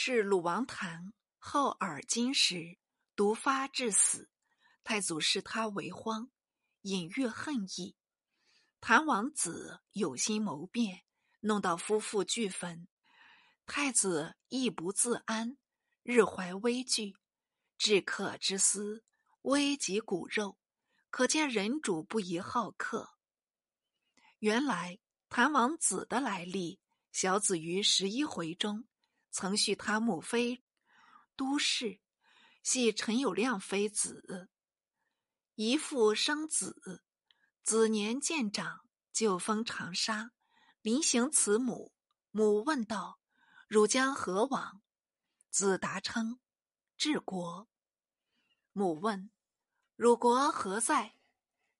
是鲁王谭后耳金时毒发致死，太祖视他为荒，隐喻恨意。谭王子有心谋变，弄到夫妇俱焚，太子亦不自安，日怀危惧，至客之思，危及骨肉，可见人主不宜好客。原来谭王子的来历，小子于十一回中曾续他母妃都氏，系陈友谅妃子，一父生子。子年渐长，就封长沙。临行慈母，母问道：“汝将何往？”子答称：“治国。”母问：“汝国何在？”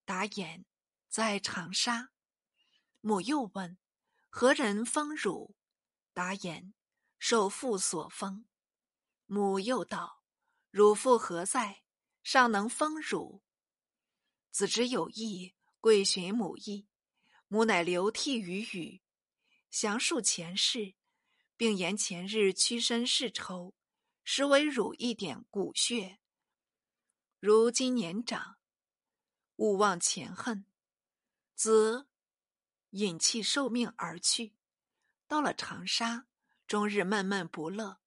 答言：“在长沙。”母又问：“何人封汝？”答言：“受父所封。”母又道：“汝父何在？尚能封汝？”子之有意。贵寻母意，母乃流涕于语，详述前世，并言前日屈身世仇，实为汝一点骨血。如今年长，勿忘前恨。子引气受命而去，到了长沙，终日闷闷不乐，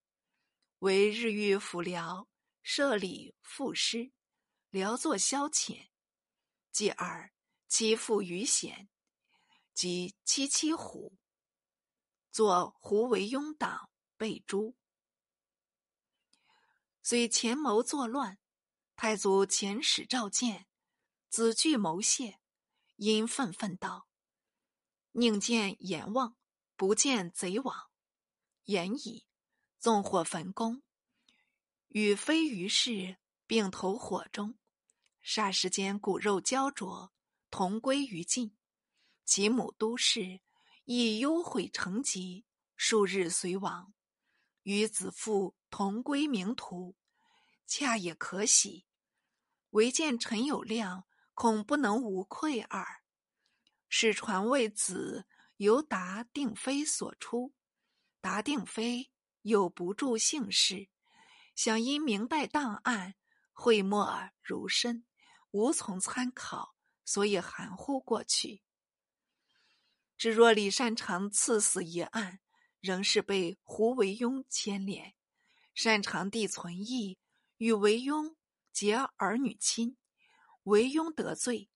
为日遇辅僚设礼赋诗，聊作消遣。继而。其父于显，及妻妻虎，作胡为庸党，被诛。虽前谋作乱，太祖遣使召见，子惧谋谢，因愤愤道：“宁见阎王，不见贼王。”言矣，纵火焚宫，与非于氏并投火中，霎时间骨肉焦灼。同归于尽，其母都氏亦忧悔成疾，数日随亡。与子父同归冥途，恰也可喜。唯见陈友谅，恐不能无愧耳。史传为子由达定妃所出，达定妃又不著姓氏，想因明代档案讳莫如深，无从参考。所以含糊过去。只若李善长赐死一案，仍是被胡惟庸牵连。善长弟存义与惟庸结儿女亲，惟庸得罪，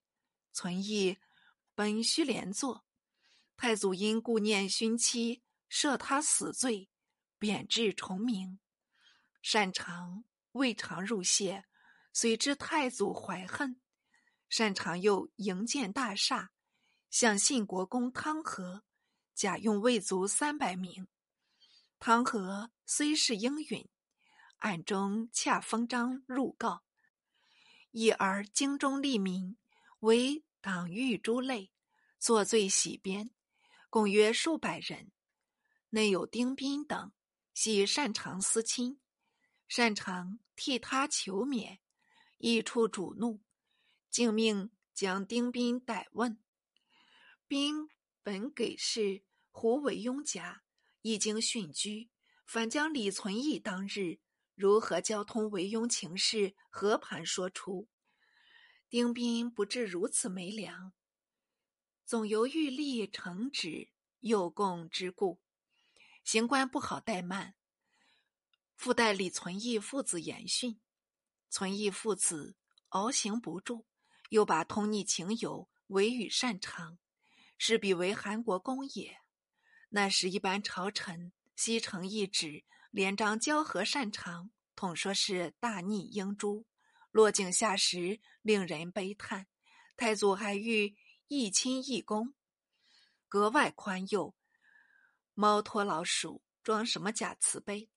存义本须连坐。太祖因顾念勋妻，赦他死罪，贬至崇明。善长未尝入谢，虽知太祖怀恨。擅长又营建大厦，向信国公汤和假用魏族三百名。汤和虽是应允，暗中恰封章入告，已而京中吏民为党狱诸类，作罪洗鞭，共约数百人。内有丁宾等，系擅长私亲，擅长替他求免，易触主怒。竟命将丁宾逮问，宾本给事胡惟庸家，一经讯居，反将李存义当日如何交通惟庸情事和盘说出。丁宾不至如此没良，总由欲立承旨诱供之故，行官不好怠慢，附带李存义父子言讯，存义父子熬行不住。又把通逆情友委与擅长，是彼为韩国公也。那时一般朝臣西城一旨，连章交和擅长，统说是大逆英珠。落井下石，令人悲叹。太祖还欲一亲一公，格外宽宥。猫拖老鼠，装什么假慈悲？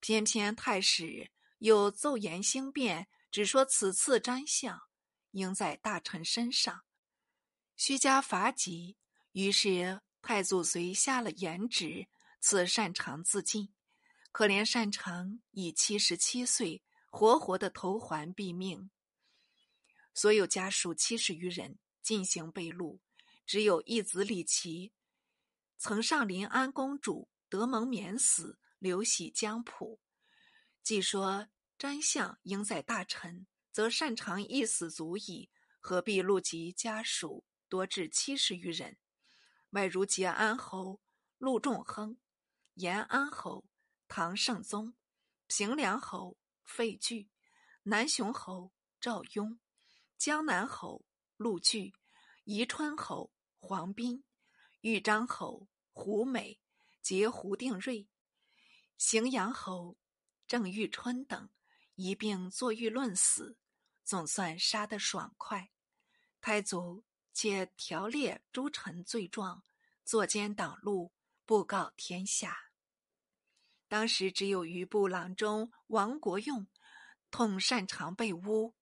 偏偏太史又奏言兴变，只说此次瞻相。应在大臣身上，须加罚级。于是太祖遂下了严旨，赐擅长自尽。可怜擅长已七十七岁，活活的投环毙命。所有家属七十余人进行被戮，只有一子李琦曾上临安公主，得蒙免死，留喜江浦。既说真相应在大臣，则擅长一死足矣，何必录及家属？多至七十余人。外如节安侯陆仲亨、延安侯唐圣宗、平凉侯费巨、南雄侯赵雍、江南侯陆据、宜春侯黄斌、豫章侯胡美及胡定瑞、荥阳侯郑玉春等一并坐狱论死，总算杀得爽快。太祖。且条列诸臣罪状，作奸党路，布告天下。当时只有余部郎中王国用，痛擅长被诬，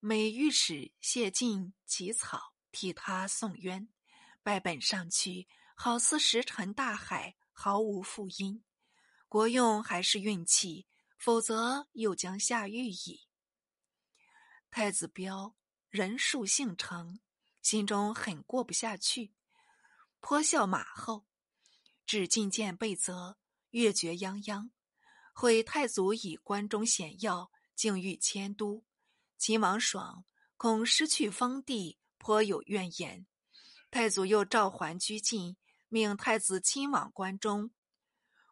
每御史谢晋起草替他送冤，败本上去，好似石沉大海，毫无复音。国用还是运气，否则又将下狱矣。太子彪。人数姓程，心中很过不下去，颇笑马后。至进谏被责，越觉泱泱。会太祖以关中险要，竟欲迁都。秦王爽恐失去封地，颇有怨言。太祖又召还居晋，命太子亲往关中，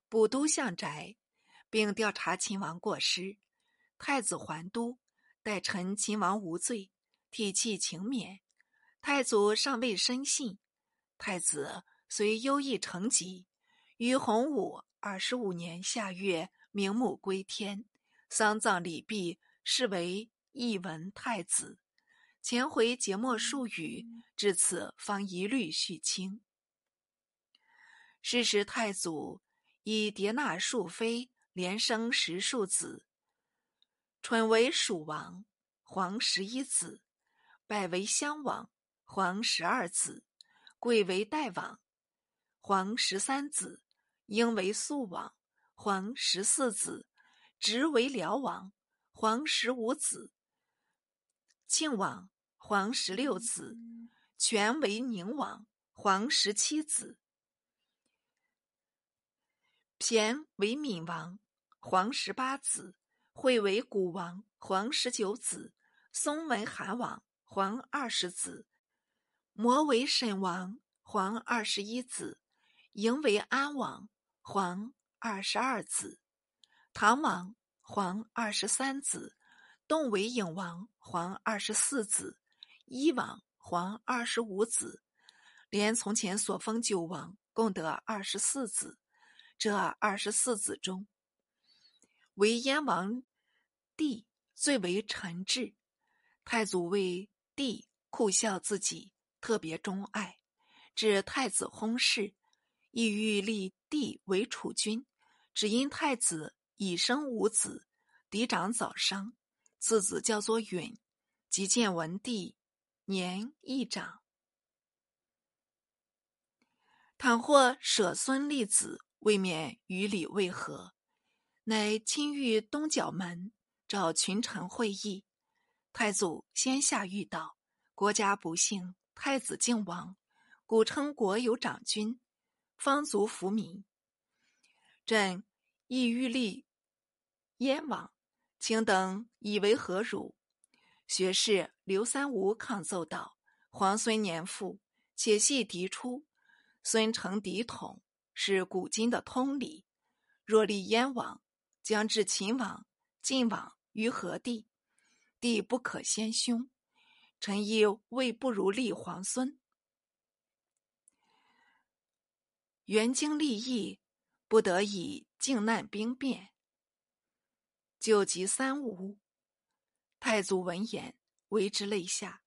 补都相宅，并调查秦王过失。太子还都，待臣秦王无罪。体气情勉，太祖尚未深信。太子虽优异成疾，于洪武二十五年夏月明目归天，丧葬礼毕，视为一文太子。前回节末数语，至此方一律续清。是时太祖以迭纳庶妃，连生十数子。蠢为蜀王，皇十一子。拜为襄王，皇十二子；贵为代王，皇十三子；应为肃王，皇十四子；直为辽王，皇十五子；庆王，皇十六子；权为宁王，皇十七子；骈为闵王，皇十八子；惠为古王，皇十九子；松为韩王。皇二十子，摩为沈王，皇二十一子；嬴为安王，皇二十二子；唐王，皇二十三子；动为颖王，皇二十四子；伊王，皇二十五子。连从前所封九王，共得二十四子。这二十四子中，为燕王帝最为臣质。太祖为。帝酷孝自己，特别钟爱，至太子薨逝，意欲立帝为储君，只因太子已生五子，嫡长早伤，次子叫做允，即见文帝，年亦长。倘或舍孙立子，未免与礼未合，乃亲御东角门，召群臣会议。太祖先下谕道：“国家不幸，太子靖王，古称国有长君，方族服民。朕亦欲立燕王，卿等以为何如？”学士刘三五抗奏道：“皇孙年富，且系嫡出，孙承嫡统，是古今的通理。若立燕王，将至秦王、晋王于何地？”帝不可先兄，臣亦未不如立皇孙。元经立义，不得已靖难兵变，救急三无。太祖闻言，为之泪下，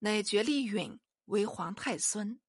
乃决立允为皇太孙。